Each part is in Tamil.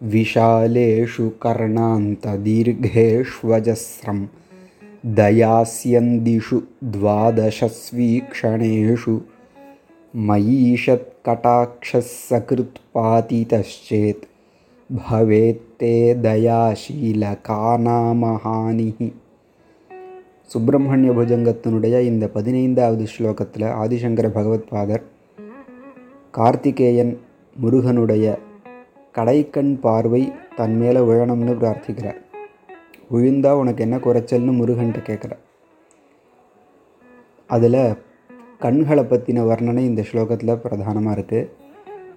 विशालेषु कर्णान्तदीर्घेष्वजस्रं दयास्यन्दिषु द्वादशस्वीक्षणेषु मयीषत्कटाक्षः सकृत्पातितश्चेत् भवेत्ते दयाशीलकानामहानिः சுப்பிரமணிய புஜங்கத்தினுடைய இந்த பதினைந்தாவது ஸ்லோகத்தில் ஆதிசங்கர பகவத்பாதர் கார்த்திகேயன் முருகனுடைய கடைக்கண் பார்வை தன் மேலே விழணும்னு பிரார்த்திக்கிறார் விழுந்தா உனக்கு என்ன குறைச்சல்னு முருகன்ட்ட கேட்குறார் அதில் கண்களை பற்றின வர்ணனை இந்த ஸ்லோகத்தில் பிரதானமாக இருக்குது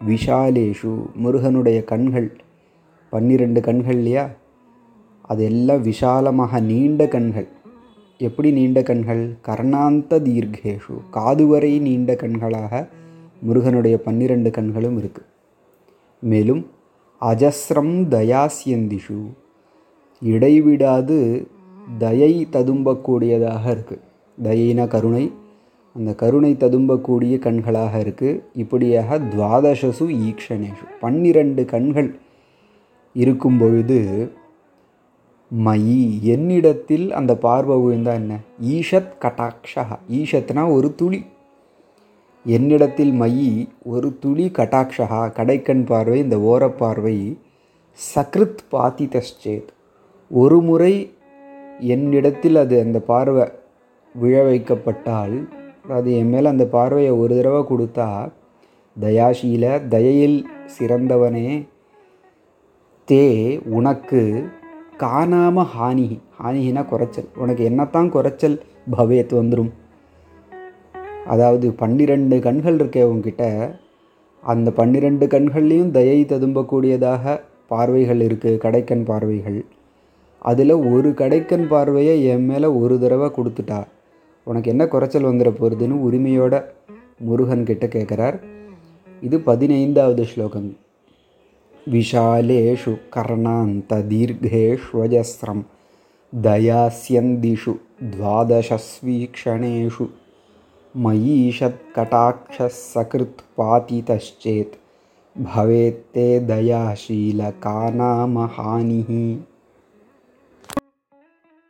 விஷாலேஷு முருகனுடைய கண்கள் பன்னிரெண்டு கண்கள் இல்லையா? அது எல்லாம் விஷாலமாக நீண்ட கண்கள். எப்படி நீண்ட கண்கள்? கர்ணாந்த தீர்கேஷு காது வரை நீண்ட கண்களாக முருகனுடைய பன்னிரண்டு கண்களும் இருக்குது மேலும் அஜஸ்ரம் தயாசியந்திஷு இடைவிடாது தயை ததும்பக்கூடியதாக இருக்குது தயின கருணை அந்த கருணை ததும்பக்கூடிய கண்களாக இருக்குது இப்படியாக துவாதசசு ஈக்ஷணேஷு பன்னிரண்டு கண்கள் இருக்கும் பொழுது மயி என்னிடத்தில் அந்த பார்வை விழுந்தா என்ன? ஈஷத் கட்டாக்ஷா ஈஷத்னா ஒரு துளி. என்னிடத்தில் மயி ஒரு துளி கட்டாக்ஷா கடைக்கண் பார்வை இந்த ஓரப்பார்வை சக்ருத் பாத்திதச்சேத் ஒரு முறை என்னிடத்தில் அது அந்த பார்வை விழ வைக்கப்பட்டால் அது என் மேலே அந்த பார்வையை ஒரு தடவை கொடுத்தா தயாஷீல தயையில் சிறந்தவனே தே உனக்கு காணாம ஹானி ஹானிஹினா குறைச்சல். உனக்கு என்னத்தான் குறைச்சல் பவேத் வந்துடும் அதாவது பன்னிரெண்டு கண்கள் இருக்கே உங்ககிட்ட அந்த பன்னிரெண்டு கண்கள்லேயும் தயை ததும்பக்கூடியதாக பார்வைகள் இருக்குது கடைக்கண் பார்வைகள் அதில் ஒரு கடைக்கண் பார்வையை என் மேலே ஒரு தடவை கொடுத்துட்டா உனக்கு என்ன குறைச்சல் வந்துட போகிறதுன்னு உரிமையோட முருகன் கிட்ட கேட்குறார் இது பதினைந்தாவது ஸ்லோகம் विशालेषु कर्णान्तदीर्घेष्वजस्रं दयास्यन्दिषु द्वादशस्वीक्षणेषु मयीषत्कटाक्षस्सकृत् पातितश्चेत् भवेत्ते दयाशीलका नाम हानिः